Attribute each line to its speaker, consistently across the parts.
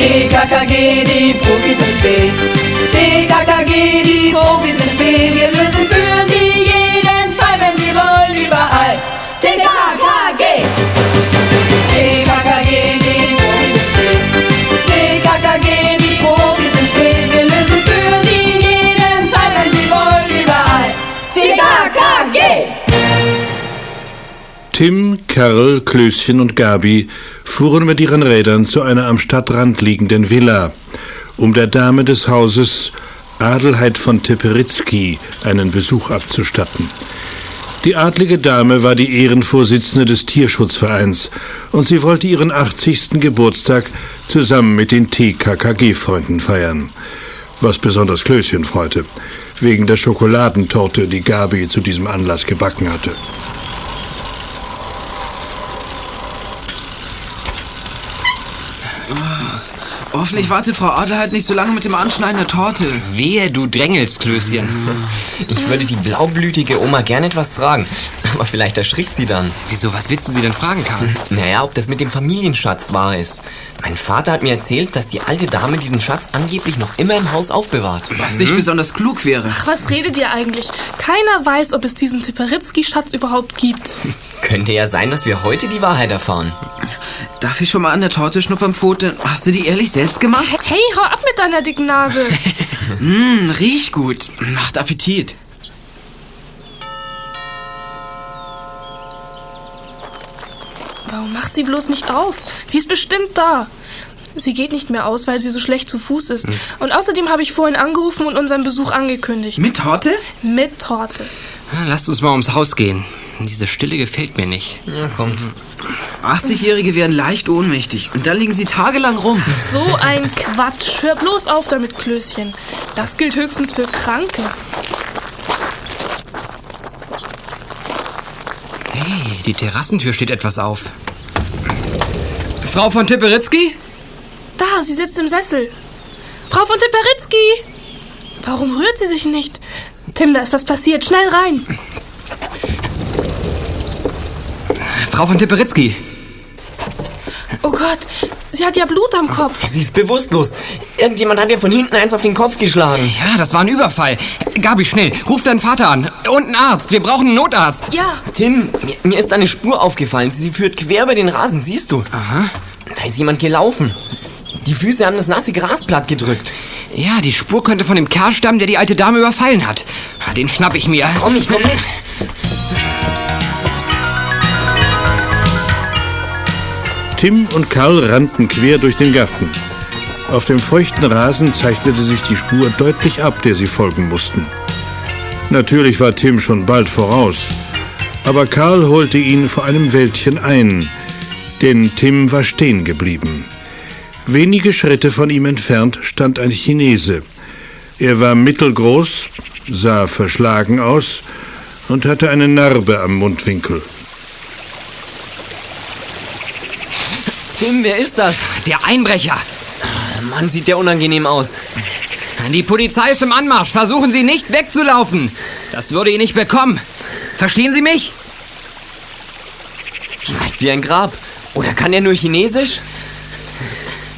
Speaker 1: TKKG, die Profis im Spiel. TKKG, die Profis im Spiel. Wir lösen für sie jeden Fall, wenn sie wollen, überall. TKKG. TKKG, die Profis im Spiel. TKKG, die Profis im Spiel. Wir lösen für sie jeden Fall, wenn sie wollen, überall. TKKG.
Speaker 2: Tim, Karl, Klößchen und Gabi fuhren mit ihren Rädern zu einer am Stadtrand liegenden Villa, um der Dame des Hauses Adelheid von Teperitzky einen Besuch abzustatten. Die adlige Dame war die Ehrenvorsitzende des Tierschutzvereins und sie wollte ihren 80. Geburtstag zusammen mit den TKKG-Freunden feiern. Was besonders Klößchen freute, wegen der Schokoladentorte, die Gabi zu diesem Anlass gebacken hatte.
Speaker 3: Hoffentlich wartet Frau Adelheid nicht so lange mit dem Anschneiden der Torte.
Speaker 4: Wehe, du drängelst, Klößchen.
Speaker 5: Ich würde die blaublütige Oma gern etwas fragen. Aber vielleicht erschrickt sie dann.
Speaker 4: Wieso, was willst du sie denn fragen, Karl?
Speaker 5: Naja, ob das mit dem Familienschatz wahr ist. Mein Vater hat mir erzählt, dass die alte Dame diesen Schatz angeblich noch immer im Haus aufbewahrt.
Speaker 3: Was nicht besonders klug wäre.
Speaker 6: Ach, was redet ihr eigentlich? Keiner weiß, ob es diesen Tiperitzky-Schatz überhaupt gibt.
Speaker 5: Könnte ja sein, dass wir heute die Wahrheit erfahren.
Speaker 3: Darf ich schon mal an der Torte schnuppern, Pfote? Hast du die ehrlich selbst gemacht?
Speaker 6: Hey, hau ab mit deiner dicken Nase.
Speaker 3: Mmm, riecht gut. Macht Appetit.
Speaker 6: Warum macht sie bloß nicht auf? Sie ist bestimmt da. Sie geht nicht mehr aus, weil sie so schlecht zu Fuß ist. Und außerdem habe ich vorhin angerufen und unseren Besuch angekündigt.
Speaker 3: Mit Torte?
Speaker 6: Mit Torte.
Speaker 4: Lasst uns mal ums Haus gehen. Diese Stille gefällt mir nicht.
Speaker 5: Ja, kommt.
Speaker 3: 80-Jährige werden leicht ohnmächtig. Und dann liegen sie tagelang rum.
Speaker 6: So ein Quatsch. Hör bloß auf damit, Klößchen. Das gilt höchstens für Kranke.
Speaker 4: Hey, die Terrassentür steht etwas auf. Frau von Tipperitzky?
Speaker 6: Da, sie sitzt im Sessel. Frau von Tiperitzky! Warum rührt sie sich nicht? Tim, da ist was passiert. Schnell rein.
Speaker 4: Frau von Tipperitzky.
Speaker 6: Oh Gott, sie hat ja Blut am Kopf.
Speaker 5: Sie ist bewusstlos. Irgendjemand hat ihr von hinten eins auf den Kopf geschlagen.
Speaker 4: Ja, das war ein Überfall. Gabi, schnell, ruf deinen Vater an. Und einen Arzt. Wir brauchen einen Notarzt.
Speaker 6: Ja,
Speaker 5: Tim, mir, mir ist eine Spur aufgefallen. Sie führt quer über den Rasen, siehst du?
Speaker 4: Aha.
Speaker 5: Da ist jemand gelaufen. Die Füße haben das nasse Gras platt gedrückt.
Speaker 4: Ja, die Spur könnte von dem Kerl stammen, der die alte Dame überfallen hat. Den schnapp ich mir.
Speaker 5: Komm, ich komm mit.
Speaker 2: Tim und Karl rannten quer durch den Garten. Auf dem feuchten Rasen zeichnete sich die Spur deutlich ab, der sie folgen mussten. Natürlich war Tim schon bald voraus, aber Karl holte ihn vor einem Wäldchen ein, denn Tim war stehen geblieben. Wenige Schritte von ihm entfernt stand ein Chinese. Er war mittelgroß, sah verschlagen aus und hatte eine Narbe am Mundwinkel.
Speaker 5: Tim, wer ist das?
Speaker 4: Der Einbrecher.
Speaker 5: Mann, sieht der unangenehm aus.
Speaker 4: Die Polizei ist im Anmarsch. Versuchen Sie nicht wegzulaufen. Das würde ihr nicht bekommen. Verstehen Sie mich?
Speaker 5: Schweigt wie ein Grab. Oder kann er nur Chinesisch?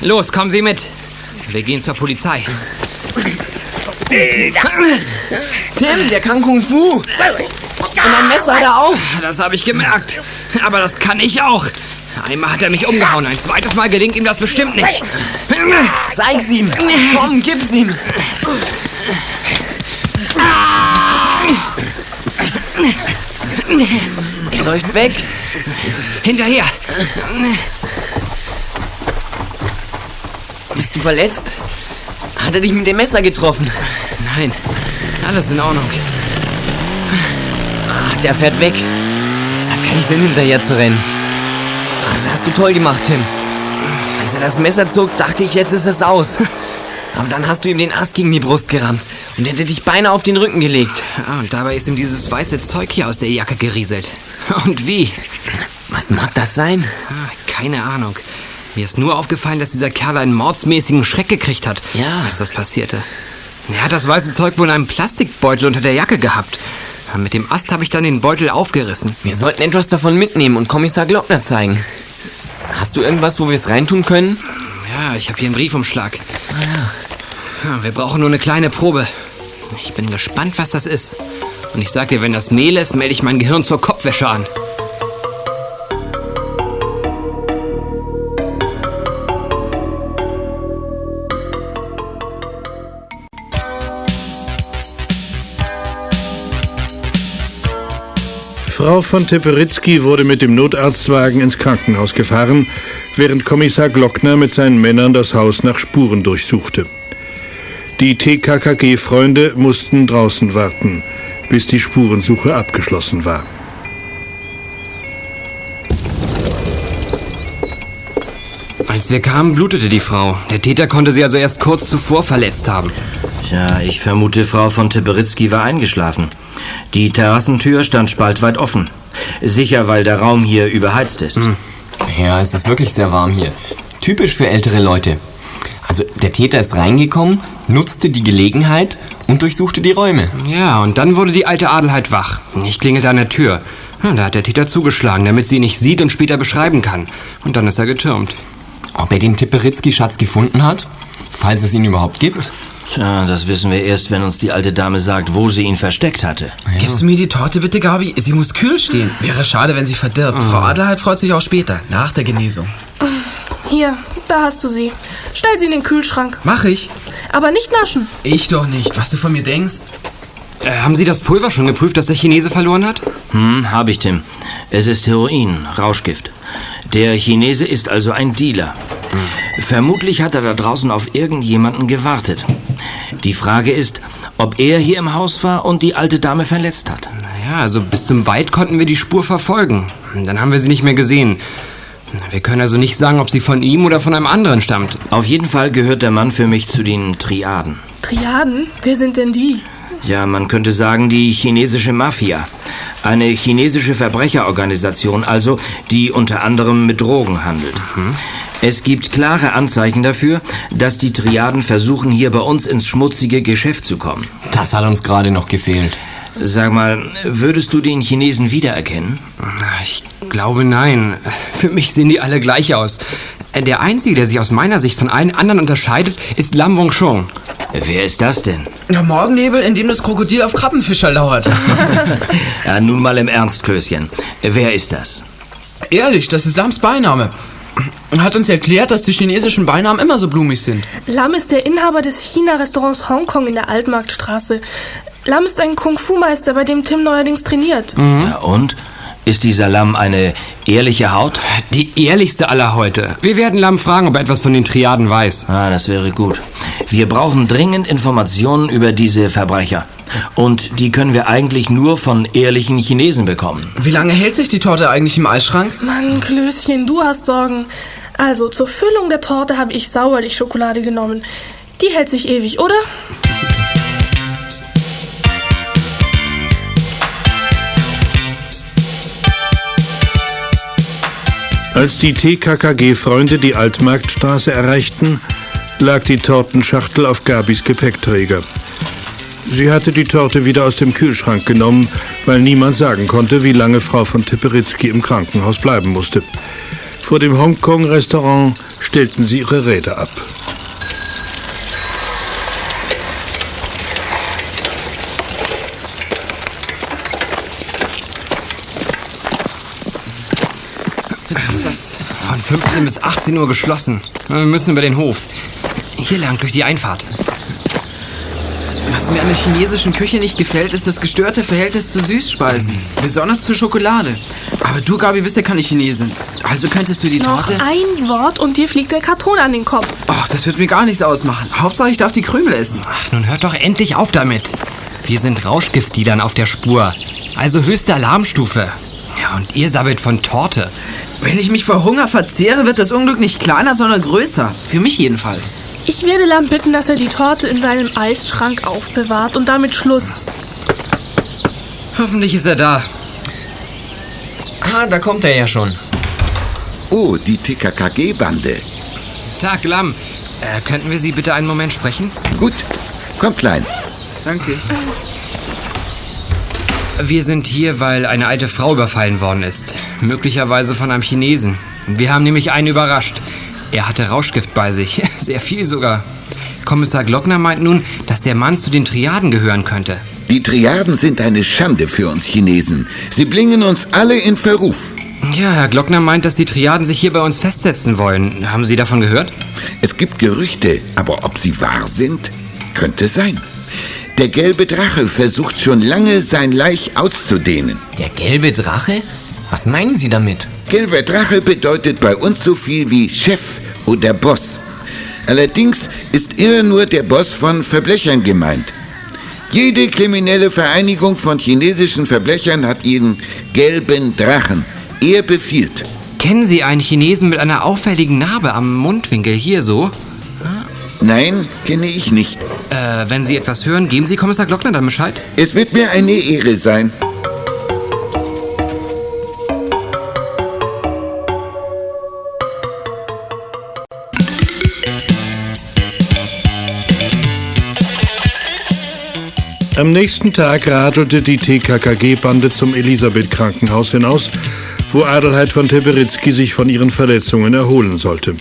Speaker 4: Los, kommen Sie mit. Wir gehen zur Polizei.
Speaker 5: Tim, der kann Kung Fu. Und ein Messer hat er auch.
Speaker 4: Das habe ich gemerkt. Aber das kann ich auch. Einmal hat er mich umgehauen, ein zweites Mal gelingt ihm das bestimmt nicht.
Speaker 5: Zeig's ihm. Komm, gib's ihm. Er läuft weg.
Speaker 4: Hinterher.
Speaker 5: Bist du verletzt? Hat er dich mit dem Messer getroffen?
Speaker 4: Nein, alles in Ordnung.
Speaker 5: Ach, der fährt weg. Es hat keinen Sinn, hinterher zu rennen. Das hast du toll gemacht, Tim. Als er das Messer zog, dachte ich, jetzt ist es aus. Aber dann hast du ihm den Ast gegen die Brust gerammt und hätte dich beinahe auf den Rücken gelegt.
Speaker 4: Ah, und dabei ist ihm dieses weiße Zeug hier aus der Jacke gerieselt. Und wie?
Speaker 5: Was mag das sein?
Speaker 4: Ah, keine Ahnung. Mir ist nur aufgefallen, dass dieser Kerl einen mordsmäßigen Schreck gekriegt hat,
Speaker 5: Ja.
Speaker 4: als das passierte. Er hat das weiße Zeug wohl in einem Plastikbeutel unter der Jacke gehabt. Mit dem Ast habe ich dann den Beutel aufgerissen.
Speaker 5: Wir sollten etwas davon mitnehmen und Kommissar Glockner zeigen. Hast du irgendwas, wo wir es reintun können?
Speaker 4: Ja, ich habe hier einen Briefumschlag. Ja, wir brauchen nur eine kleine Probe. Ich bin gespannt, was das ist. Und ich sag dir, wenn das Mehl ist, melde ich mein Gehirn zur Kopfwäsche an.
Speaker 2: Frau von Teperitzky wurde mit dem Notarztwagen ins Krankenhaus gefahren, während Kommissar Glockner mit seinen Männern das Haus nach Spuren durchsuchte. Die TKKG-Freunde mussten draußen warten, bis die Spurensuche abgeschlossen war.
Speaker 4: Als wir kamen, blutete die Frau. Der Täter konnte sie also erst kurz zuvor verletzt haben.
Speaker 7: Ja, ich vermute, Frau von Teperitzky war eingeschlafen. Die Terrassentür stand spaltweit offen. Sicher, weil der Raum hier überheizt ist.
Speaker 5: Ja, es ist wirklich sehr warm hier. Typisch für ältere Leute. Also der Täter ist reingekommen, nutzte die Gelegenheit und durchsuchte die Räume.
Speaker 4: Ja, und dann wurde die alte Adelheid wach. Ich klingelte an der Tür. Hm, Da hat der Täter zugeschlagen, damit sie ihn nicht sieht und später beschreiben kann. Und dann ist er getürmt.
Speaker 5: Ob er den Tiperitzky-Schatz gefunden hat? Falls es ihn überhaupt gibt?
Speaker 7: Tja, das wissen wir erst, wenn uns die alte Dame sagt, wo sie ihn versteckt hatte.
Speaker 3: Gibst du mir die Torte bitte, Gabi? Sie muss kühl stehen. Wäre schade, wenn sie verdirbt. Frau Adelheid freut sich auch später, nach der Genesung.
Speaker 6: Hier, da hast du sie. Stell sie in den Kühlschrank.
Speaker 3: Mach ich.
Speaker 6: Aber nicht naschen.
Speaker 3: Ich doch nicht. Was du von mir denkst?
Speaker 4: Äh, haben Sie das Pulver schon geprüft, das der Chinese verloren hat?
Speaker 7: Hm, hab ich, Tim. Es ist Heroin, Rauschgift. Der Chinese ist also ein Dealer. Vermutlich hat er da draußen auf irgendjemanden gewartet. Die Frage ist, ob er hier im Haus war und die alte Dame verletzt hat.
Speaker 4: Naja, also bis zum Wald konnten wir die Spur verfolgen. Dann haben wir sie nicht mehr gesehen. Wir können also nicht sagen, ob sie von ihm oder von einem anderen stammt.
Speaker 7: Auf jeden Fall gehört der Mann für mich zu den Triaden.
Speaker 6: Triaden? Wer sind denn die?
Speaker 7: Ja, man könnte sagen, die chinesische Mafia. Eine chinesische Verbrecherorganisation also, die unter anderem mit Drogen handelt. Es gibt klare Anzeichen dafür, dass die Triaden versuchen, hier bei uns ins schmutzige Geschäft zu kommen.
Speaker 5: Das hat uns gerade noch gefehlt.
Speaker 7: Sag mal, würdest du den Chinesen wiedererkennen?
Speaker 4: Ich glaube nein. Für mich sehen die alle gleich aus. Der einzige, der sich aus meiner Sicht von allen anderen unterscheidet, ist Lam Wong Shong.
Speaker 7: Wer ist das denn?
Speaker 3: Der Morgennebel, in dem das Krokodil auf Krabbenfischer lauert.
Speaker 7: Ja, nun mal im Ernst, Klößchen. Wer ist das?
Speaker 3: Ehrlich, das ist Lams Beiname. Er hat uns erklärt, dass die chinesischen Beinamen immer so blumig sind.
Speaker 6: Lam ist der Inhaber des China-Restaurants Hongkong in der Altmarktstraße. Lam ist ein Kung-Fu-Meister, bei dem Tim neuerdings trainiert.
Speaker 7: Ja, und? Ist dieser Lamm eine ehrliche Haut?
Speaker 4: Die ehrlichste aller heute. Wir werden Lam fragen, ob er etwas von den Triaden weiß.
Speaker 7: Ah, das wäre gut. Wir brauchen dringend Informationen über diese Verbrecher. Und die können wir eigentlich nur von ehrlichen Chinesen bekommen.
Speaker 3: Wie lange hält sich die Torte eigentlich im Eisschrank?
Speaker 6: Mann, Klößchen, du hast Sorgen. Also, zur Füllung der Torte habe ich Sauerlich-Schokolade genommen. Die hält sich ewig, oder?
Speaker 2: Als die TKKG-Freunde die Altmarktstraße erreichten, lag die Tortenschachtel auf Gabis Gepäckträger. Sie hatte die Torte wieder aus dem Kühlschrank genommen, weil niemand sagen konnte, wie lange Frau von Teperitzky im Krankenhaus bleiben musste. Vor dem Hongkong-Restaurant stellten sie ihre Räder ab.
Speaker 4: Ist das von 15 bis 18 Uhr geschlossen? Wir müssen über den Hof. Hier lang durch die Einfahrt.
Speaker 3: Was mir an der chinesischen Küche nicht gefällt, ist das gestörte Verhältnis zu Süßspeisen. Besonders zu Schokolade. Aber du, Gabi, bist ja keine Chinesin. Also könntest du die
Speaker 6: Noch
Speaker 3: Torte...
Speaker 6: ein Wort und dir fliegt der Karton an den Kopf.
Speaker 3: Ach, das wird mir gar nichts ausmachen. Hauptsache, ich darf die Krümel essen.
Speaker 4: Ach, nun hört doch endlich auf damit. Wir sind Rauschgiftdealern auf der Spur. Also höchste Alarmstufe. Ja, und ihr sabbelt von Torte.
Speaker 3: Wenn ich mich vor Hunger verzehre, wird das Unglück nicht kleiner, sondern größer. Für mich jedenfalls.
Speaker 6: Ich werde Lam bitten, dass er die Torte in seinem Eisschrank aufbewahrt und damit Schluss.
Speaker 4: Hoffentlich ist er da.
Speaker 5: Ah, da kommt er ja schon.
Speaker 8: Oh, die TKKG-Bande.
Speaker 4: Tag, Lam. Äh, könnten wir Sie bitte einen Moment sprechen?
Speaker 8: Gut, komm Klein.
Speaker 3: Danke.
Speaker 4: Wir sind hier, weil eine alte Frau überfallen worden ist. Möglicherweise von einem Chinesen. Wir haben nämlich einen überrascht. Er hatte Rauschgift bei sich. Sehr viel sogar. Kommissar Glockner meint nun, dass der Mann zu den Triaden gehören könnte.
Speaker 8: Die Triaden sind eine Schande für uns Chinesen. Sie bringen uns alle in Verruf.
Speaker 4: Ja, Herr Glockner meint, dass die Triaden sich hier bei uns festsetzen wollen. Haben Sie davon gehört?
Speaker 8: Es gibt Gerüchte, aber ob sie wahr sind, könnte sein. Der gelbe Drache versucht schon lange sein Laich auszudehnen.
Speaker 5: Der gelbe Drache? Was meinen Sie damit?
Speaker 8: Gelber Drache bedeutet bei uns so viel wie Chef oder Boss. Allerdings ist immer nur der Boss von Verblechern gemeint. Jede kriminelle Vereinigung von chinesischen Verblechern hat ihren gelben Drachen. Er befiehlt.
Speaker 4: Kennen Sie einen Chinesen mit einer auffälligen Narbe am Mundwinkel hier so?
Speaker 8: Nein, kenne ich nicht.
Speaker 4: Äh, wenn Sie etwas hören, geben Sie Kommissar Glockner dann Bescheid.
Speaker 8: Es wird mir eine Ehre sein.
Speaker 2: Am nächsten Tag radelte die TKKG-Bande zum Elisabeth-Krankenhaus hinaus, wo Adelheid von Teberitzky sich von ihren Verletzungen erholen sollte.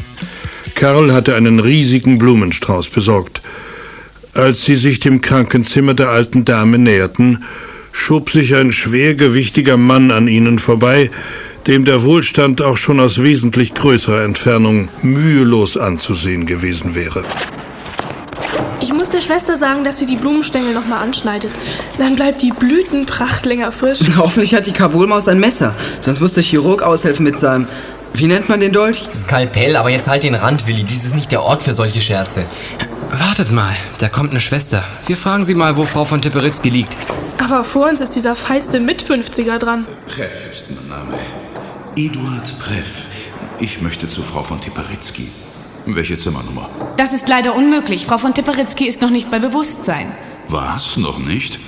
Speaker 2: Karl hatte einen riesigen Blumenstrauß besorgt. Als sie sich dem Krankenzimmer der alten Dame näherten, schob sich ein schwergewichtiger Mann an ihnen vorbei, dem der Wohlstand auch schon aus wesentlich größerer Entfernung mühelos anzusehen gewesen wäre.
Speaker 6: Ich muss der Schwester sagen, dass sie die Blumenstängel nochmal anschneidet. Dann bleibt die Blütenpracht länger frisch.
Speaker 3: Hoffentlich hat die Kabulmaus ein Messer. Sonst muss der Chirurg aushelfen mit seinem. Wie nennt man den Dolch?
Speaker 5: Skalpell, aber jetzt halt den Rand, Willi. Dies ist nicht der Ort für solche Scherze.
Speaker 4: Wartet mal, da kommt eine Schwester. Wir fragen sie mal, wo Frau von Teperitzky liegt.
Speaker 6: Aber vor uns ist dieser feiste Mit-50er dran.
Speaker 9: Preff ist mein Name. Eduard Preff. Ich möchte zu Frau von Teperitzky. Welche Zimmernummer?
Speaker 10: Das ist leider unmöglich. Frau von Teperitzky ist noch nicht bei Bewusstsein.
Speaker 9: Was? Noch nicht?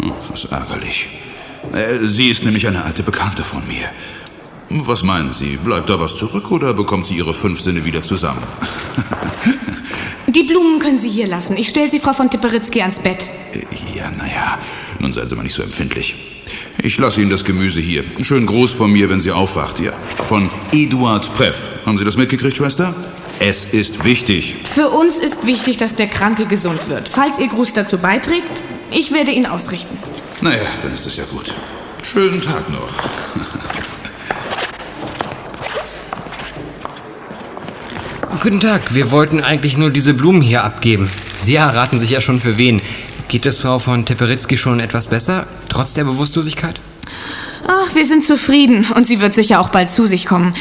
Speaker 9: Hm, Das ist ärgerlich. Äh, Sie ist nämlich eine alte Bekannte von mir. Was meinen Sie? Bleibt da was zurück oder bekommt sie ihre fünf Sinne wieder zusammen?
Speaker 10: Die Blumen können Sie hier lassen. Ich stelle sie Frau von Teperitzky ans Bett.
Speaker 9: Äh, Ja, naja, nun seien Sie mal nicht so empfindlich. Ich lasse Ihnen das Gemüse hier. Schön groß von mir, wenn sie aufwacht, ja. Von Eduard Preff. Haben Sie das mitgekriegt, Schwester? Es ist wichtig.
Speaker 10: Für uns ist wichtig, dass der Kranke gesund wird. Falls Ihr Gruß dazu beiträgt, ich werde ihn ausrichten.
Speaker 9: Naja, dann ist es ja gut. Schönen Tag noch.
Speaker 4: Guten Tag, wir wollten eigentlich nur diese Blumen hier abgeben. Sie erraten sich ja schon für wen. Geht es Frau von Teperitzky schon etwas besser, trotz der Bewusstlosigkeit?
Speaker 10: Ach, wir sind zufrieden und sie wird sicher auch bald zu sich kommen.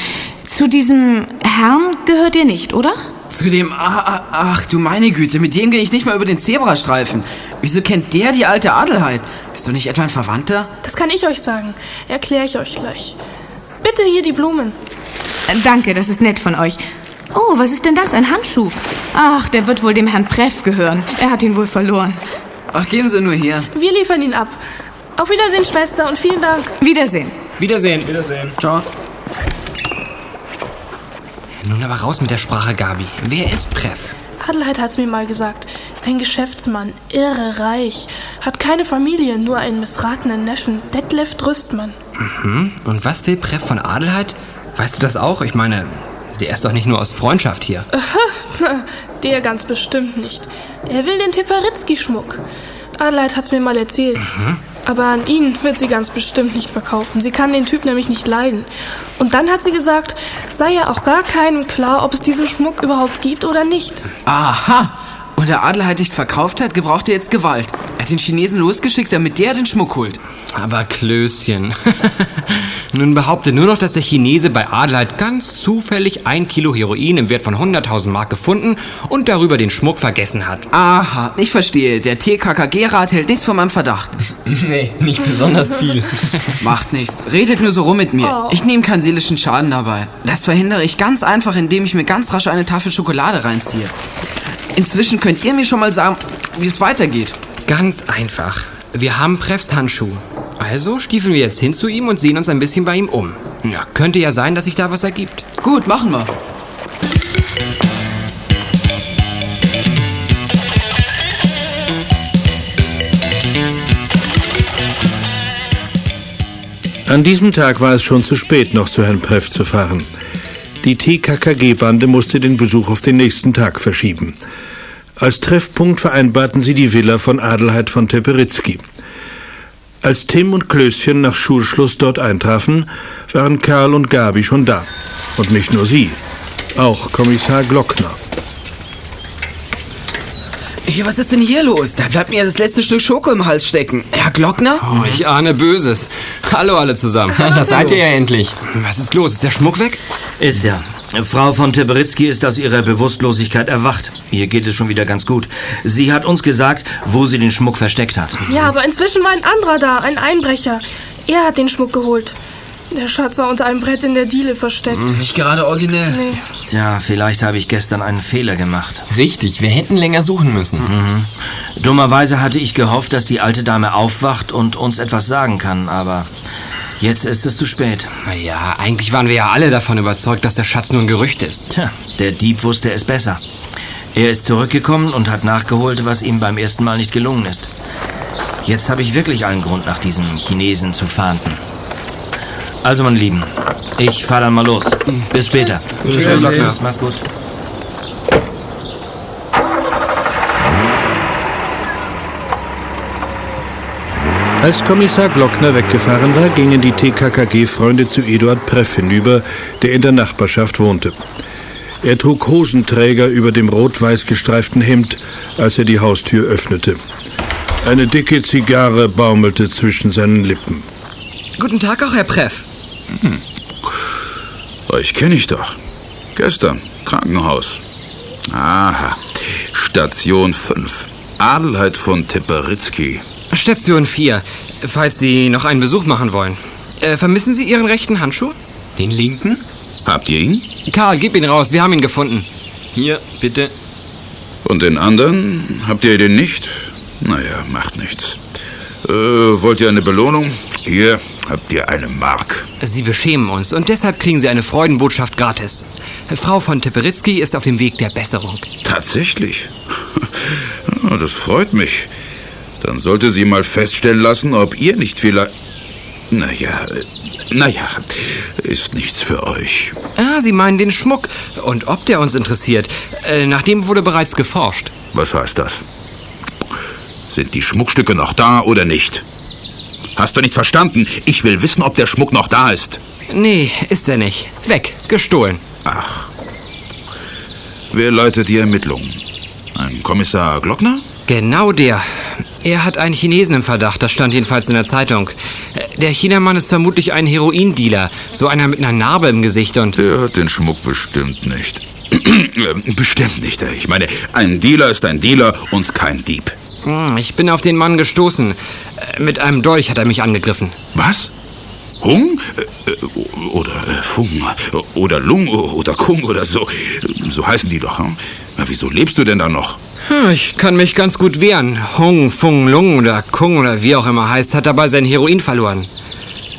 Speaker 10: Zu diesem Herrn gehört ihr nicht, oder?
Speaker 3: Zu dem. Ah, ah, ach du meine Güte, mit dem gehe ich nicht mal über den Zebrastreifen. Wieso kennt der die alte Adelheid? Bist du nicht etwa ein Verwandter?
Speaker 6: Das kann ich euch sagen. Erkläre ich euch gleich. Bitte hier die Blumen.
Speaker 10: Äh, Danke, das ist nett von euch. Oh, was ist denn das? Ein Handschuh? Ach, der wird wohl dem Herrn Preff gehören. Er hat ihn wohl verloren.
Speaker 3: Ach, geben Sie nur her.
Speaker 6: Wir liefern ihn ab. Auf Wiedersehen, Schwester, und vielen Dank.
Speaker 10: Wiedersehen.
Speaker 4: Wiedersehen.
Speaker 3: Wiedersehen. Ciao.
Speaker 4: Nun aber raus mit der Sprache, Gabi. Wer ist Preff?
Speaker 6: Adelheid hat's mir mal gesagt. Ein Geschäftsmann, irre reich. Hat keine Familie, nur einen missratenen Neffen, Detlef Drüstmann.
Speaker 4: Hm? Und was will Preff von Adelheid? Weißt du das auch? Ich meine, der ist doch nicht nur aus Freundschaft hier.
Speaker 6: Der ganz bestimmt nicht. Er will den Teperitzky-Schmuck. Adelheid hat's mir mal erzählt. Aber an ihn wird sie ganz bestimmt nicht verkaufen. Sie kann den Typ nämlich nicht leiden. Und dann hat sie gesagt, sei ja auch gar keinem klar, ob es diesen Schmuck überhaupt gibt oder nicht.
Speaker 3: Aha. Und der Adelheid nicht verkauft hat, gebraucht er jetzt Gewalt. Er hat den Chinesen losgeschickt, damit der den Schmuck holt.
Speaker 4: Aber Klößchen. Nun behaupte nur noch, dass der Chinese bei Adelheid ganz zufällig ein Kilo Heroin im Wert von 100.000 Mark gefunden und darüber den Schmuck vergessen hat.
Speaker 3: Aha, ich verstehe. Der TKKG-Rat hält nichts von meinem Verdacht.
Speaker 5: Nee, nicht besonders viel.
Speaker 3: Macht nichts. Redet nur so rum mit mir.
Speaker 6: Oh.
Speaker 3: Ich nehme keinen seelischen Schaden dabei. Das verhindere ich ganz einfach, indem ich mir ganz rasch eine Tafel Schokolade reinziehe. Inzwischen könnt ihr mir schon mal sagen, wie es weitergeht.
Speaker 4: Ganz einfach. Wir haben Preffs Handschuh. Also stiefeln wir jetzt hin zu ihm und sehen uns ein bisschen bei ihm um. Ja, könnte ja sein, dass sich da was ergibt.
Speaker 3: Gut, machen wir.
Speaker 2: An diesem Tag war es schon zu spät, noch zu Herrn Preff zu fahren. Die TKKG-Bande musste den Besuch auf den nächsten Tag verschieben. Als Treffpunkt vereinbarten sie die Villa von Adelheid von Teperitzky. Als Tim und Klößchen nach Schulschluss dort eintrafen, waren Karl und Gabi schon da. Und nicht nur sie, auch Kommissar Glockner.
Speaker 3: Hier, was ist denn hier los? Da bleibt mir ja das letzte Stück Schoko im Hals stecken. Herr Glockner?
Speaker 4: Oh, ich ahne Böses. Hallo alle zusammen.
Speaker 5: Das seid ihr ja endlich.
Speaker 4: Was ist los? Ist der Schmuck weg?
Speaker 7: Ist ja. Frau von Teberitzky ist aus ihrer Bewusstlosigkeit erwacht. Ihr geht es schon wieder ganz gut. Sie hat uns gesagt, wo sie den Schmuck versteckt hat.
Speaker 6: Ja, aber inzwischen war ein anderer da, ein Einbrecher. Er hat den Schmuck geholt. Der Schatz war unter einem Brett in der Diele versteckt.
Speaker 3: Nicht gerade originell.
Speaker 6: Nee.
Speaker 7: Tja, vielleicht habe ich gestern einen Fehler gemacht.
Speaker 5: Richtig, wir hätten länger suchen müssen.
Speaker 7: Dummerweise hatte ich gehofft, dass die alte Dame aufwacht und uns etwas sagen kann, aber jetzt ist es zu spät.
Speaker 4: Naja, eigentlich waren wir ja alle davon überzeugt, dass der Schatz nur ein Gerücht ist.
Speaker 7: Tja, der Dieb wusste es besser. Er ist zurückgekommen und hat nachgeholt, was ihm beim ersten Mal nicht gelungen ist. Jetzt habe ich wirklich allen Grund, nach diesem Chinesen zu fahnden. Also, meine Lieben, ich fahre dann mal los. Bis später.
Speaker 3: Tschüss.
Speaker 7: Tschüss. Mach's gut.
Speaker 2: Als Kommissar Glockner weggefahren war, gingen die TKKG-Freunde zu Eduard Preff hinüber, der in der Nachbarschaft wohnte. Er trug Hosenträger über dem rot-weiß gestreiften Hemd, als er die Haustür öffnete. Eine dicke Zigarre baumelte zwischen seinen Lippen.
Speaker 3: Guten Tag auch, Herr Preff.
Speaker 9: Euch kenne ich doch. Gestern, Krankenhaus. Aha, Station 5. Adelheid von Teperitzky.
Speaker 4: Station 4, falls Sie noch einen Besuch machen wollen. Äh, vermissen Sie Ihren rechten Handschuh?
Speaker 5: Den linken?
Speaker 9: Habt ihr ihn?
Speaker 4: Karl, gib ihn raus, wir haben ihn gefunden.
Speaker 5: Hier, bitte.
Speaker 9: Und den anderen? Habt ihr den nicht? Naja, macht nichts. Äh, wollt ihr eine Belohnung? Hier habt ihr eine Mark.
Speaker 4: Sie beschämen uns und deshalb kriegen Sie eine Freudenbotschaft gratis. Frau von Teperitzky ist auf dem Weg der Besserung.
Speaker 9: Tatsächlich? Das freut mich. Dann sollte sie mal feststellen lassen, ob ihr nicht vielleicht... Naja, äh, naja, ist nichts für euch.
Speaker 4: Ah, Sie meinen den Schmuck. Und ob der uns interessiert. Äh, nach dem wurde bereits geforscht.
Speaker 9: Was heißt das? Sind die Schmuckstücke noch da oder nicht? Hast du nicht verstanden? Ich will wissen, ob der Schmuck noch da ist.
Speaker 4: Nee, ist er nicht. Weg, gestohlen.
Speaker 9: Ach. Wer leitet die Ermittlungen? Ein Kommissar Glockner?
Speaker 4: Genau der. Er hat einen Chinesen im Verdacht, das stand jedenfalls in der Zeitung. Der Chinamann ist vermutlich ein Heroindealer. So einer mit einer Narbe im Gesicht und...
Speaker 9: Der hat den Schmuck bestimmt nicht. Äh, bestimmt nicht. Ich meine, ein Dealer ist ein Dealer und kein Dieb.
Speaker 4: Hm, Ich bin auf den Mann gestoßen. Äh, Mit einem Dolch hat er mich angegriffen.
Speaker 9: Was? Hung? Äh, äh, Oder Fung? Oder Lung? Oder Kung oder so? So heißen die doch. Hm? Na, wieso lebst du denn da noch?
Speaker 4: Hm, Ich kann mich ganz gut wehren. Hung, Fung, Lung oder Kung oder wie auch immer heißt, hat dabei sein Heroin verloren.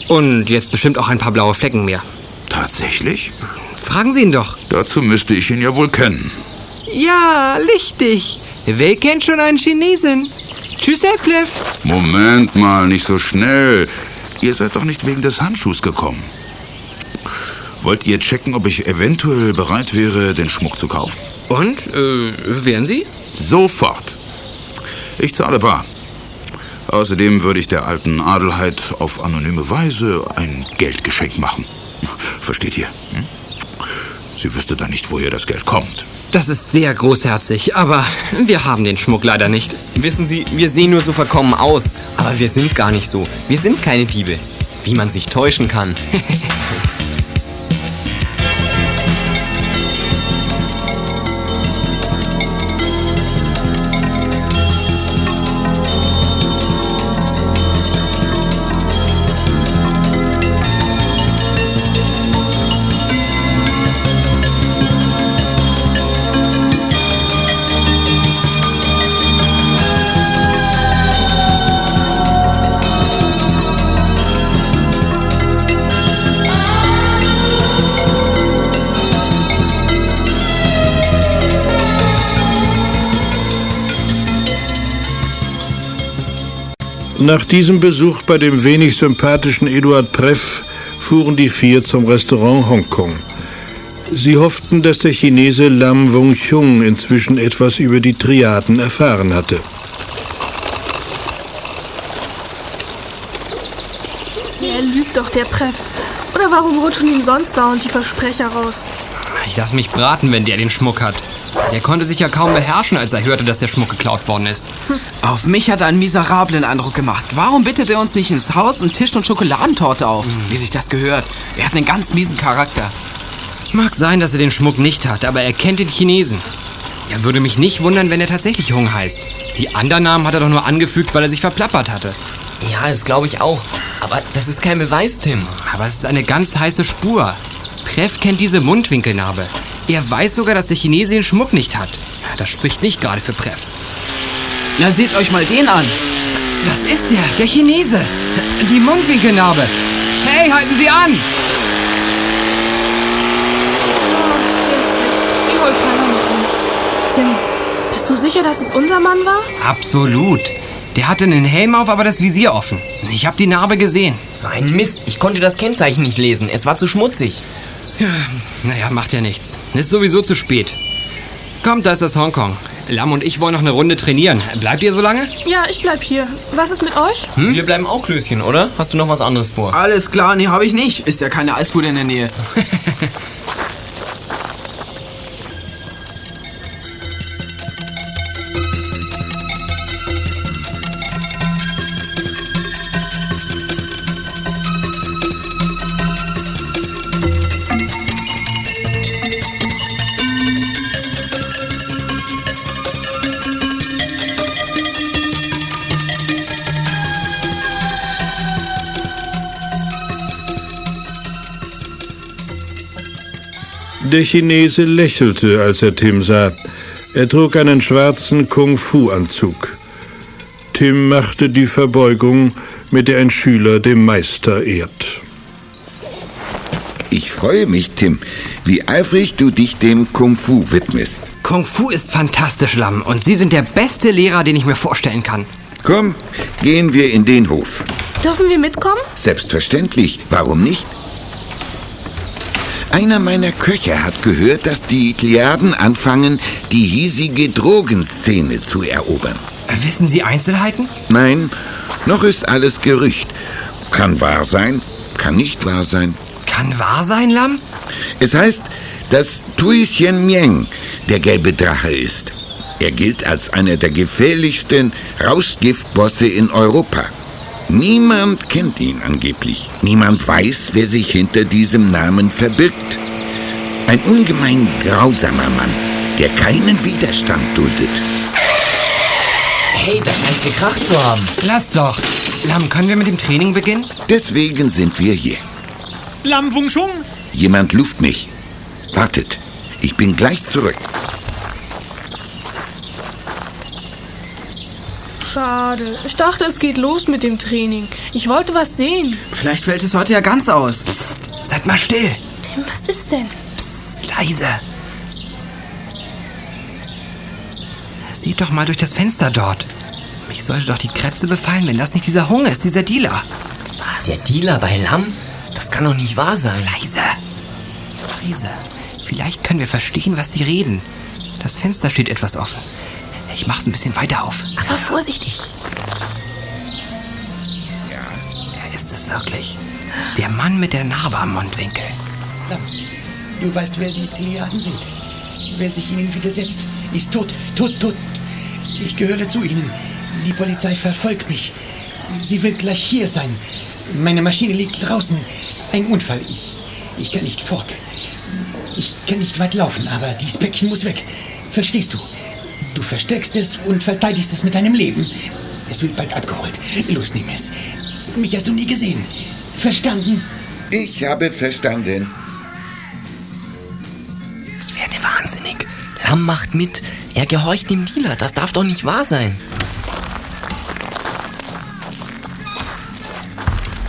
Speaker 4: Und jetzt bestimmt auch ein paar blaue Flecken mehr.
Speaker 9: Tatsächlich?
Speaker 4: Fragen Sie ihn doch.
Speaker 9: Dazu müsste ich ihn ja wohl kennen.
Speaker 4: Ja, richtig. Wer kennt schon einen Chinesen? Tschüss, Herr Fliff.
Speaker 9: Moment mal, nicht so schnell. Ihr seid doch nicht wegen des Handschuhs gekommen. Wollt ihr checken, ob ich eventuell bereit wäre, den Schmuck zu kaufen?
Speaker 4: Und, äh, wären Sie?
Speaker 9: Sofort. Ich zahle bar. Außerdem würde ich der alten Adelheid auf anonyme Weise ein Geldgeschenk machen. Versteht ihr? Hm? Sie wüsste dann nicht, woher das Geld kommt.
Speaker 4: Das ist sehr großherzig, aber wir haben den Schmuck leider nicht.
Speaker 5: Wissen Sie, wir sehen nur so verkommen aus. Aber wir sind gar nicht so. Wir sind keine Diebe. Wie man sich täuschen kann.
Speaker 2: Nach diesem Besuch bei dem wenig sympathischen Eduard Preff fuhren die vier zum Restaurant Hongkong. Sie hofften, dass der Chinese Lam Wung Chung inzwischen etwas über die Triaden erfahren hatte.
Speaker 6: Er lügt doch, der Preff. Oder warum rutschen ihm sonst dauernd die Versprecher raus?
Speaker 4: Ich lass mich braten, wenn der den Schmuck hat. Der konnte sich ja kaum beherrschen, als er hörte, dass der Schmuck geklaut worden ist.
Speaker 3: Auf mich hat er einen miserablen Eindruck gemacht. Warum bittet er uns nicht ins Haus und tischt uns Schokoladentorte auf, wie sich das gehört? Er hat einen ganz miesen Charakter.
Speaker 4: Mag sein, dass er den Schmuck nicht hat, aber er kennt den Chinesen. Er würde mich nicht wundern, wenn er tatsächlich Hung heißt. Die anderen Namen hat er doch nur angefügt, weil er sich verplappert hatte.
Speaker 5: Ja, das glaube ich auch. Aber das ist kein Beweis, Tim.
Speaker 4: Aber es ist eine ganz heiße Spur. Preff kennt diese Mundwinkelnarbe. Er weiß sogar, dass der Chinese den Schmuck nicht hat. Das spricht nicht gerade für Preff.
Speaker 3: Na, seht euch mal den an.
Speaker 4: Das ist der, der Chinese. Die Mundwinkelnarbe. Hey, halten Sie an.
Speaker 6: Tim, bist du sicher, dass es unser Mann war?
Speaker 4: Absolut. Der hatte einen Helm auf, aber das Visier offen. Ich habe die Narbe gesehen.
Speaker 5: So ein Mist. Ich konnte das Kennzeichen nicht lesen. Es war zu schmutzig.
Speaker 4: Tja, naja, macht ja nichts. Ist sowieso zu spät. Kommt, da ist das Hongkong. Lam und ich wollen noch eine Runde trainieren. Bleibt ihr so lange?
Speaker 6: Ja, ich bleib hier. Was ist mit euch?
Speaker 5: Wir bleiben auch Klößchen, oder? Hast du noch was anderes vor?
Speaker 3: Alles klar, nee, habe ich nicht. Ist ja keine Eisbude in der Nähe.
Speaker 2: Der Chinese lächelte, als er Tim sah. Er trug einen schwarzen Kung-Fu-Anzug. Tim machte die Verbeugung, mit der ein Schüler dem Meister ehrt.
Speaker 8: Ich freue mich, Tim, wie eifrig du dich dem Kung Fu widmest.
Speaker 4: Kung Fu ist fantastisch, Lam. Und Sie sind der beste Lehrer, den ich mir vorstellen kann.
Speaker 8: Komm, gehen wir in den Hof.
Speaker 6: Dürfen wir mitkommen?
Speaker 8: Selbstverständlich, warum nicht? Einer meiner Köche hat gehört, dass die Tliaden anfangen, die hiesige Drogenszene zu erobern.
Speaker 4: Wissen Sie Einzelheiten?
Speaker 8: Nein, noch ist alles Gerücht. Kann wahr sein, kann nicht wahr sein.
Speaker 4: Kann wahr sein, Lam?
Speaker 8: Es heißt, dass Tui Xian Mieng der gelbe Drache ist. Er gilt als einer der gefährlichsten Rauschgiftbosse in Europa. Niemand kennt ihn angeblich. Niemand weiß, wer sich hinter diesem Namen verbirgt. Ein ungemein grausamer Mann, der keinen Widerstand duldet.
Speaker 5: Hey, da scheint's gekracht zu haben.
Speaker 4: Lass doch. Lam, können wir mit dem Training beginnen?
Speaker 8: Deswegen sind wir hier.
Speaker 11: Lam Wung Chung?
Speaker 8: Jemand luft mich. Wartet, ich bin gleich zurück.
Speaker 6: Schade. Ich dachte, es geht los mit dem Training. Ich wollte was sehen.
Speaker 3: Vielleicht fällt es heute ja ganz aus.
Speaker 4: Psst, seid mal still.
Speaker 6: Tim, was ist denn?
Speaker 4: Psst, leise. Seht doch mal durch das Fenster dort. Mich sollte doch die Krätze befallen, wenn das nicht dieser Hunger ist, dieser Dealer.
Speaker 5: Der Dealer bei Lamm? Das kann doch nicht wahr sein.
Speaker 4: Leise. Leise. Vielleicht können wir verstehen, was sie reden. Das Fenster steht etwas offen. Ich mach's ein bisschen weiter auf.
Speaker 6: Aber vorsichtig.
Speaker 4: Er ist es wirklich. Der Mann mit der Narbe am Mundwinkel.
Speaker 11: Du weißt, wer die Tiliaden sind. Wer sich ihnen widersetzt, ist tot, tot, tot. Ich gehöre zu ihnen. Die Polizei verfolgt mich. Sie will gleich hier sein. Meine Maschine liegt draußen. Ein Unfall. Ich, ich kann nicht fort. Ich kann nicht weit laufen, aber dieses Päckchen muss weg. Verstehst du? Du versteckst es und verteidigst es mit deinem Leben. Es wird bald abgeholt. Los, nimm es. Mich hast du nie gesehen. Verstanden?
Speaker 8: Ich habe verstanden.
Speaker 5: Ich werde wahnsinnig. Lamm macht mit. Er gehorcht dem Dealer. Das darf doch nicht wahr sein.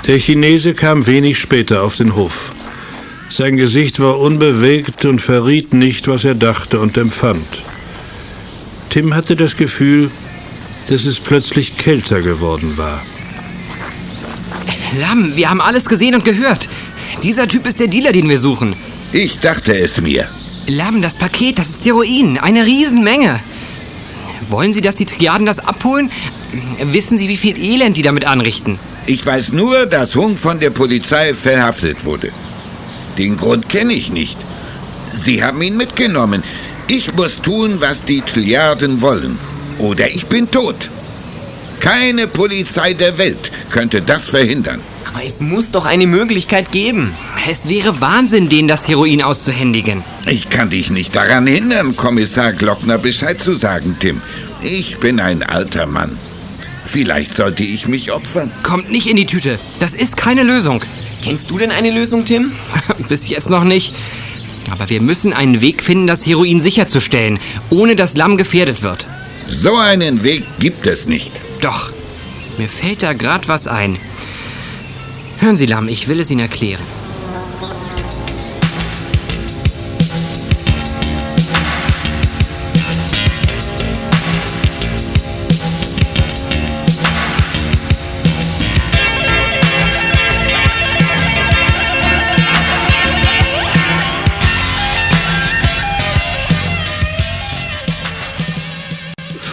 Speaker 2: Der Chinese kam wenig später auf den Hof. Sein Gesicht war unbewegt und verriet nicht, was er dachte und empfand. Tim hatte das Gefühl, dass es plötzlich kälter geworden war.
Speaker 4: Lam, wir haben alles gesehen und gehört. Dieser Typ ist der Dealer, den wir suchen.
Speaker 8: Ich dachte es mir.
Speaker 4: Lam, das Paket, das ist Heroin. Eine Riesenmenge. Wollen Sie, dass die Triaden das abholen? Wissen Sie, wie viel Elend die damit anrichten?
Speaker 8: Ich weiß nur, dass Hung von der Polizei verhaftet wurde. Den Grund kenne ich nicht. Sie haben ihn mitgenommen. Ich muss tun, was die Triaden wollen. Oder ich bin tot. Keine Polizei der Welt könnte das verhindern.
Speaker 5: Aber es muss doch eine Möglichkeit geben.
Speaker 4: Es wäre Wahnsinn, denen das Heroin auszuhändigen.
Speaker 8: Ich kann dich nicht daran hindern, Kommissar Glockner Bescheid zu sagen, Tim. Ich bin ein alter Mann. Vielleicht sollte ich mich opfern.
Speaker 4: Kommt nicht in die Tüte. Das ist keine Lösung.
Speaker 5: Kennst du denn eine Lösung, Tim?
Speaker 4: Bis jetzt noch nicht. Aber wir müssen einen Weg finden, das Heroin sicherzustellen, ohne dass Lamm gefährdet wird.
Speaker 8: So einen Weg gibt es nicht.
Speaker 4: Doch, mir fällt da gerade was ein. Hören Sie, Lamm, ich will es Ihnen erklären.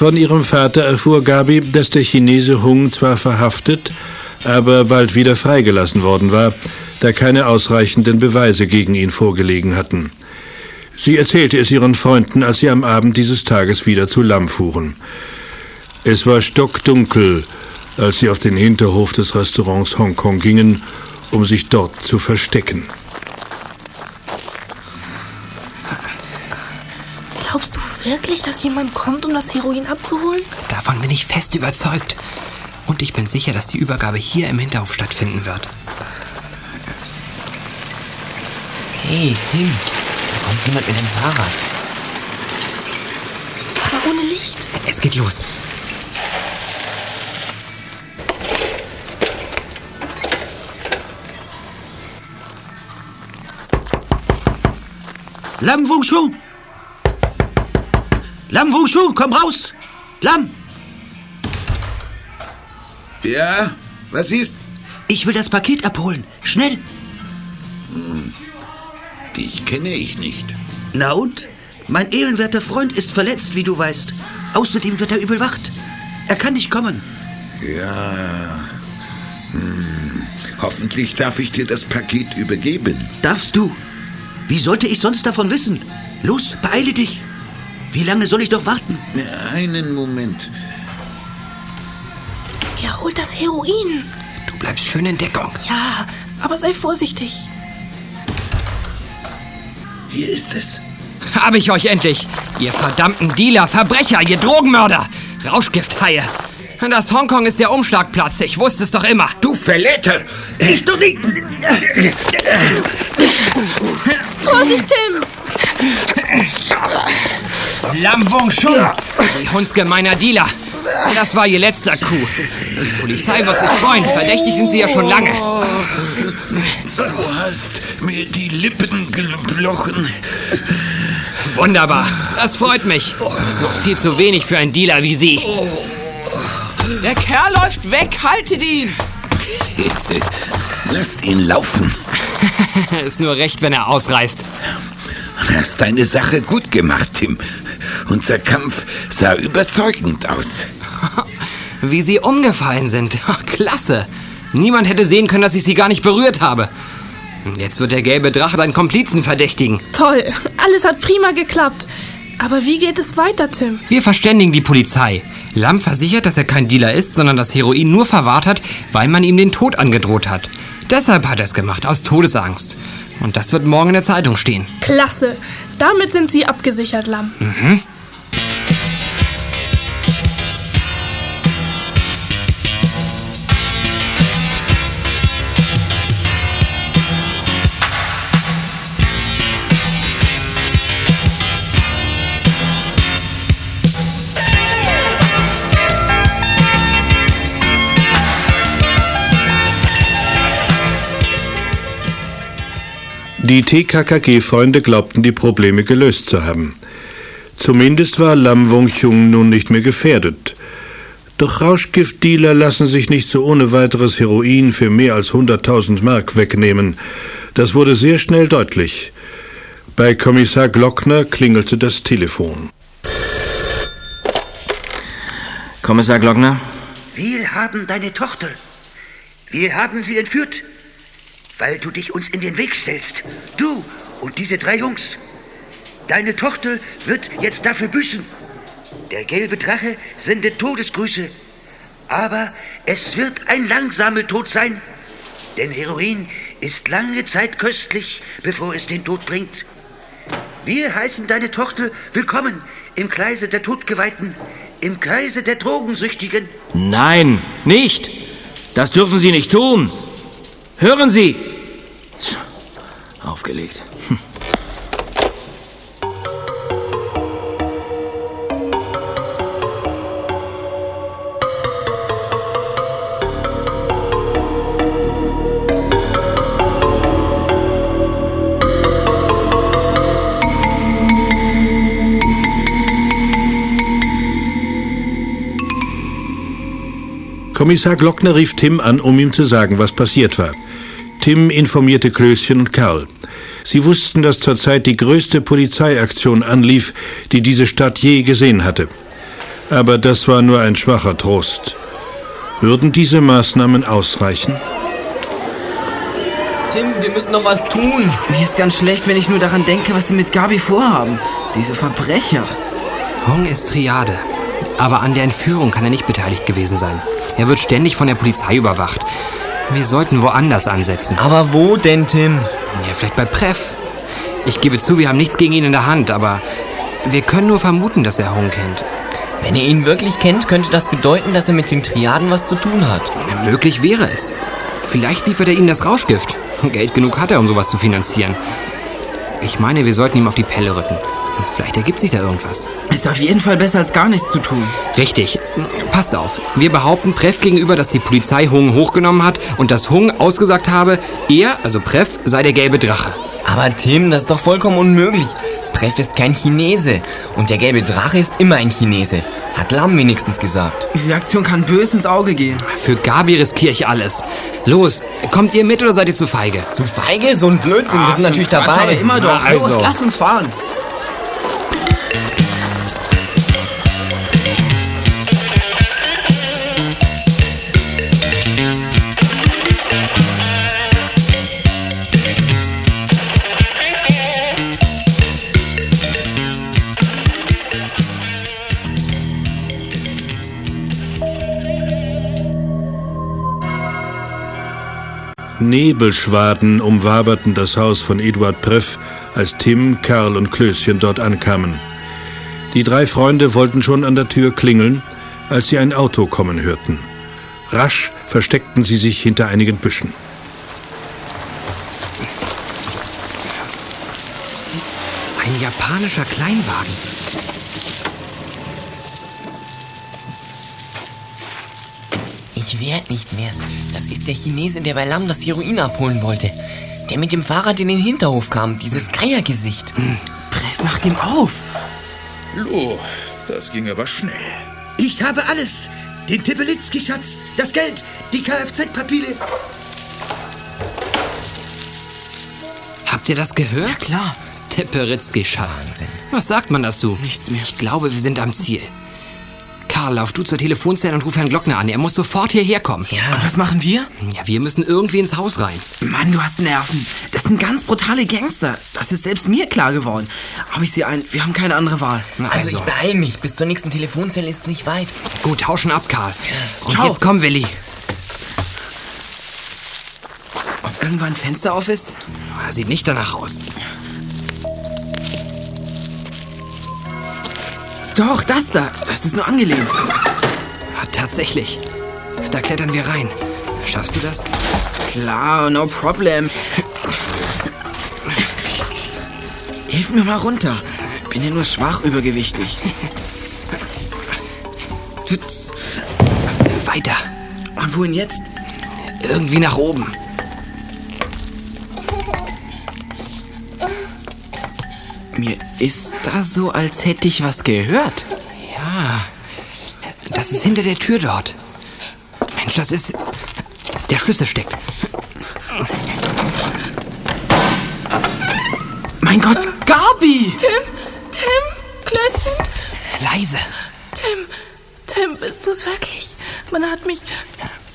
Speaker 2: Von ihrem Vater erfuhr Gabi, dass der Chinese Hung zwar verhaftet, aber bald wieder freigelassen worden war, da keine ausreichenden Beweise gegen ihn vorgelegen hatten. Sie erzählte es ihren Freunden, als sie am Abend dieses Tages wieder zu Lam fuhren. Es war stockdunkel, als sie auf den Hinterhof des Restaurants Hongkong gingen, um sich dort zu verstecken.
Speaker 6: Wirklich, dass jemand kommt, um das Heroin abzuholen?
Speaker 4: Davon bin ich fest überzeugt. Und ich bin sicher, dass die Übergabe hier im Hinterhof stattfinden wird.
Speaker 5: Hey, Tim, da kommt jemand mit dem Fahrrad.
Speaker 6: Aber ohne Licht.
Speaker 4: Es geht los.
Speaker 12: Lam Wung Shu! Lam Wung Shu, komm raus! Lam!
Speaker 8: Ja, was ist?
Speaker 12: Ich will das Paket abholen. Schnell!
Speaker 8: Hm, dich kenne ich nicht.
Speaker 12: Na und? Mein ehrenwerter Freund ist verletzt, wie du weißt. Außerdem wird er überwacht. Er kann nicht kommen.
Speaker 8: Ja. Hm. Hoffentlich darf ich dir das Paket übergeben.
Speaker 12: Darfst du? Wie sollte ich sonst davon wissen? Los, beeile dich. Wie lange soll ich noch warten?
Speaker 8: Einen Moment.
Speaker 6: Er holt das Heroin.
Speaker 4: Du bleibst schön in Deckung.
Speaker 6: Ja, aber sei vorsichtig.
Speaker 8: Hier ist es.
Speaker 4: Habe ich euch endlich! Ihr verdammten Dealer, Verbrecher, ihr Drogenmörder! Rauschgifthaie! Das Hongkong ist der Umschlagplatz, ich wusste es doch immer.
Speaker 8: Du Verletter!
Speaker 12: Ich du nicht!
Speaker 6: Vorsicht, Tim!
Speaker 4: Lam Wong Shu! Die hundsgemeiner Dealer! Das war ihr letzter Coup. Die Polizei wird sich freuen. Verdächtig sind sie ja schon lange.
Speaker 8: Du hast mir die Lippen gebrochen.
Speaker 4: Wunderbar. Das freut mich. Das ist noch viel zu wenig für einen Dealer wie Sie.
Speaker 3: Der Kerl läuft weg. Haltet ihn.
Speaker 8: Lasst ihn laufen.
Speaker 4: ist nur recht, wenn er ausreißt.
Speaker 8: Hast deine Sache gut gemacht, Tim. Unser Kampf sah überzeugend aus.
Speaker 4: Wie sie umgefallen sind. Klasse. Niemand hätte sehen können, dass ich sie gar nicht berührt habe. Jetzt wird der gelbe Drache seinen Komplizen verdächtigen.
Speaker 6: Toll. Alles hat prima geklappt. Aber wie geht es weiter, Tim?
Speaker 4: Wir verständigen die Polizei. Lam versichert, dass er kein Dealer ist, sondern das Heroin nur verwahrt hat, weil man ihm den Tod angedroht hat. Deshalb hat er es gemacht, aus Todesangst. Und das wird morgen in der Zeitung stehen.
Speaker 6: Klasse. Damit sind Sie abgesichert, Lam.
Speaker 4: Mhm.
Speaker 2: Die TKKG-Freunde glaubten, die Probleme gelöst zu haben. Zumindest war Lam Wong Chung nun nicht mehr gefährdet. Doch Rauschgiftdealer lassen sich nicht so ohne weiteres Heroin für mehr als 100.000 Mark wegnehmen. Das wurde sehr schnell deutlich. Bei Kommissar Glockner klingelte das Telefon.
Speaker 7: Kommissar Glockner?
Speaker 12: Wir haben deine Tochter. Wir haben sie entführt, weil du dich uns in den Weg stellst. Du und diese drei Jungs. Deine Tochter wird jetzt dafür büßen. Der gelbe Drache sendet Todesgrüße. Aber es wird ein langsamer Tod sein. Denn Heroin ist lange Zeit köstlich, bevor es den Tod bringt. Wir heißen deine Tochter willkommen im Kreise der Todgeweihten, im Kreise der Drogensüchtigen.
Speaker 7: Nein, nicht! Das dürfen Sie nicht tun! Hören Sie! Tch, Aufgelegt.
Speaker 2: Kommissar Glockner rief Tim an, um ihm zu sagen, was passiert war. Tim informierte Klößchen und Karl. Sie wussten, dass zurzeit die größte Polizeiaktion anlief, die diese Stadt je gesehen hatte. Aber das war nur ein schwacher Trost. Würden diese Maßnahmen ausreichen?
Speaker 5: Tim, wir müssen noch was tun.
Speaker 3: Mir ist ganz schlecht, wenn ich nur daran denke, was sie mit Gabi vorhaben. Diese Verbrecher.
Speaker 4: Hong ist Triade. Aber an der Entführung kann er nicht beteiligt gewesen sein. Er wird ständig von der Polizei überwacht. Wir sollten woanders ansetzen.
Speaker 5: Aber wo denn, Tim?
Speaker 4: Ja, vielleicht bei Preff. Ich gebe zu, wir haben nichts gegen ihn in der Hand, aber wir können nur vermuten, dass er Hong kennt.
Speaker 5: Wenn er ihn wirklich kennt, könnte das bedeuten, dass er mit den Triaden was zu tun hat.
Speaker 4: Möglich wäre es. Vielleicht liefert er ihnen das Rauschgift. Geld genug hat er, um sowas zu finanzieren. Ich meine, wir sollten ihm auf die Pelle rücken. Vielleicht ergibt sich da irgendwas.
Speaker 3: Ist auf jeden Fall besser, als gar nichts zu tun.
Speaker 4: Richtig. Passt auf. Wir behaupten Preff gegenüber, dass die Polizei Hung hochgenommen hat und dass Hung ausgesagt habe, er, also Preff, sei der gelbe Drache.
Speaker 5: Aber Tim, das ist doch vollkommen unmöglich. Preff ist kein Chinese. Und der gelbe Drache ist immer ein Chinese. Hat Lam wenigstens gesagt.
Speaker 3: Diese Aktion kann böse ins Auge gehen.
Speaker 4: Für Gabi riskiere ich alles. Los, kommt ihr mit oder seid ihr zu feige?
Speaker 5: Zu feige? So ein Blödsinn, wir sind natürlich
Speaker 3: Quatsch,
Speaker 5: dabei.
Speaker 3: Aber immer doch.
Speaker 4: Na, also.
Speaker 3: Los, lass uns fahren.
Speaker 2: Nebelschwaden umwaberten das Haus von Eduard Preff, als Tim, Karl und Klößchen dort ankamen. Die drei Freunde wollten schon an der Tür klingeln, als sie ein Auto kommen hörten. Rasch versteckten sie sich hinter einigen Büschen.
Speaker 4: Ein japanischer Kleinwagen.
Speaker 5: Werd nicht mehr. Das ist der Chinese, der bei Lam das Heroin abholen wollte. Der mit dem Fahrrad in den Hinterhof kam, dieses Geiergesicht.
Speaker 3: Preff macht ihm auf.
Speaker 9: Lo, das ging aber schnell.
Speaker 12: Ich habe alles. Den Tibelitzki-Schatz, das Geld, die Kfz-Papiere.
Speaker 4: Habt ihr das gehört?
Speaker 3: Ja, klar.
Speaker 4: Teperitzki-Schatz.
Speaker 5: Wahnsinn.
Speaker 4: Was sagt man dazu?
Speaker 3: Nichts mehr.
Speaker 4: Ich glaube, wir sind am Ziel. Karl, lauf du zur Telefonzelle und ruf Herrn Glockner an. Er muss sofort hierher kommen.
Speaker 3: Und was machen wir?
Speaker 4: Ja, wir müssen irgendwie ins Haus rein.
Speaker 3: Mann, du hast Nerven. Das sind ganz brutale Gangster. Das ist selbst mir klar geworden. Aber ich sehe ein, wir haben keine andere Wahl.
Speaker 5: Also, ich beeil mich. Bis zur nächsten Telefonzelle ist nicht weit.
Speaker 4: Gut, tauschen ab, Karl. Und
Speaker 3: Ciao.
Speaker 4: jetzt komm, Willi.
Speaker 3: Ob irgendwo ein Fenster auf ist?
Speaker 4: Sieht nicht danach aus.
Speaker 3: Doch, das da. Das ist nur angelehnt.
Speaker 4: Ja, tatsächlich. Da klettern wir rein. Schaffst du das?
Speaker 3: Klar, no problem. Hilf mir mal runter. Bin ja nur schwach übergewichtig.
Speaker 4: Weiter.
Speaker 3: Und wohin jetzt?
Speaker 4: Irgendwie nach oben.
Speaker 3: Mir ist da so, als hätte ich was gehört.
Speaker 4: Ja. Das ist hinter der Tür dort. Mensch, das ist. Der Schlüssel steckt.
Speaker 3: Mein Gott, Gabi!
Speaker 6: Tim, Tim, Klötzchen.
Speaker 5: Leise.
Speaker 6: Tim, Tim, bist du's wirklich? Man hat mich.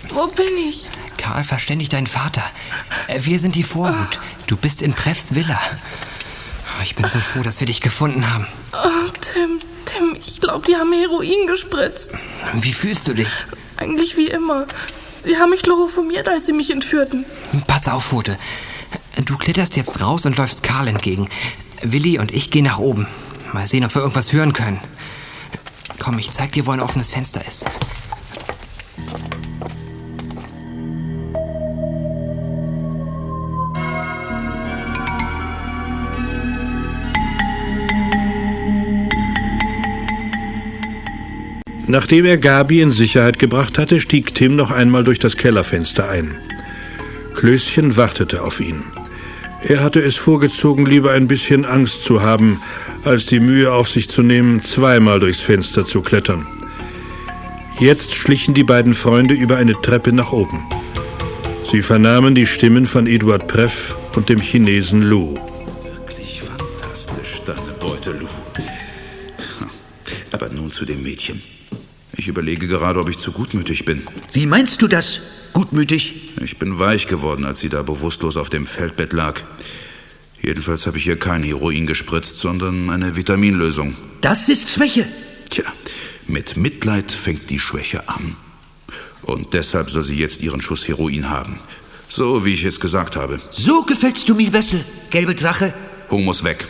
Speaker 6: Wo bin ich?
Speaker 4: Karl, verständig deinen Vater. Äh, Wir sind die Vorhut. Du bist in Preffs Villa. Ich bin so froh, dass wir dich gefunden haben.
Speaker 6: Oh, Tim, Tim, ich glaube, die haben mir Heroin gespritzt.
Speaker 4: Wie fühlst du dich?
Speaker 6: Eigentlich wie immer. Sie haben mich chloroformiert, als sie mich entführten.
Speaker 4: Pass auf, Pfote. Du kletterst jetzt raus und läufst Karl entgegen. Willi und ich gehen nach oben. Mal sehen, ob wir irgendwas hören können. Komm, ich zeig dir, wo ein offenes Fenster ist.
Speaker 2: Nachdem er Gabi in Sicherheit gebracht hatte, stieg Tim noch einmal durch das Kellerfenster ein. Klößchen wartete auf ihn. Er hatte es vorgezogen, lieber ein bisschen Angst zu haben, als die Mühe auf sich zu nehmen, zweimal durchs Fenster zu klettern. Jetzt schlichen die beiden Freunde über eine Treppe nach oben. Sie vernahmen die Stimmen von Eduard Preff und dem Chinesen Lu.
Speaker 9: Wirklich fantastisch, deine Beute, Lou. Aber nun zu dem Mädchen. Ich überlege gerade, ob ich zu gutmütig bin.
Speaker 12: Wie meinst du das? Gutmütig?
Speaker 9: Ich bin weich geworden, als sie da bewusstlos auf dem Feldbett lag. Jedenfalls habe ich ihr kein Heroin gespritzt, sondern eine Vitaminlösung.
Speaker 12: Das ist Schwäche.
Speaker 9: Tja, mit Mitleid fängt die Schwäche an. Und deshalb soll sie jetzt ihren Schuss Heroin haben. So, wie ich es gesagt habe.
Speaker 12: So gefällst du mir besser, gelbe Drache.
Speaker 9: Hung muss weg.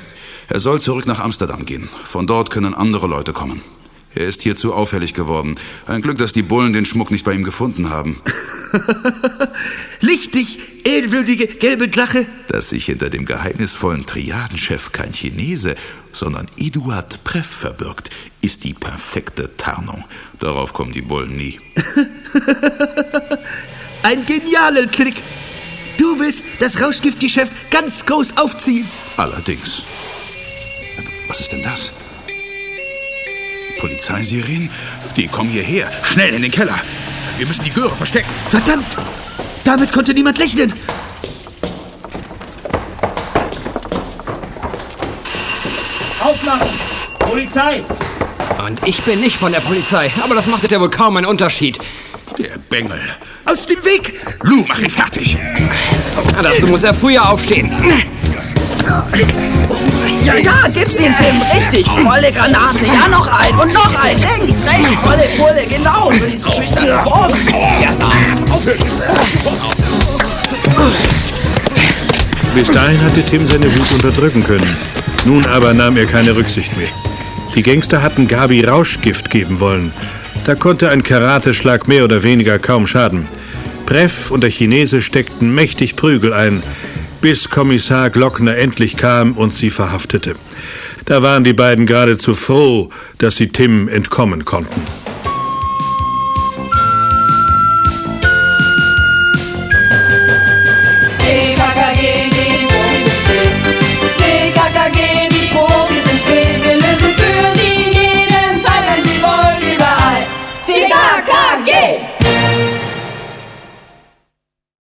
Speaker 9: Er soll zurück nach Amsterdam gehen. Von dort können andere Leute kommen. Er ist hier zu auffällig geworden. Ein Glück, dass die Bullen den Schmuck nicht bei ihm gefunden haben.
Speaker 12: Lichtig, edelwürdige gelbe Drache.
Speaker 9: Dass sich hinter dem geheimnisvollen Triadenchef kein Chinese, sondern Eduard Preff verbirgt, ist die perfekte Tarnung. Darauf kommen die Bullen nie.
Speaker 12: Ein genialer Trick. Du willst das Rauschgiftgeschäft ganz groß aufziehen.
Speaker 9: Allerdings. Was ist denn das? Polizeisirenen? Die kommen hierher. Schnell in den Keller. Wir müssen die Göre verstecken.
Speaker 12: Verdammt! Damit konnte niemand rechnen.
Speaker 13: Aufmachen! Polizei!
Speaker 4: Und ich bin nicht von der Polizei, aber das macht ja wohl kaum einen Unterschied.
Speaker 9: Der Bengel.
Speaker 12: Aus dem Weg!
Speaker 9: Lou, mach ihn fertig!
Speaker 4: Dazu muss er früher aufstehen.
Speaker 1: Ja, ja, gib's ihm, Tim. Richtig. Volle Granate. Ja, noch ein. Und noch ein. Links, rechts. Volle Pulle. Genau. Für diese schüchterne Form. Ja.
Speaker 2: Bis dahin hatte Tim seine Wut unterdrücken können. Nun aber nahm er keine Rücksicht mehr. Die Gangster hatten Gabi Rauschgift geben wollen. Da konnte ein Karateschlag mehr oder weniger kaum schaden. Preff und der Chinese steckten mächtig Prügel ein, bis Kommissar Glockner endlich kam und sie verhaftete. Da waren die beiden geradezu froh, dass sie Tim entkommen konnten.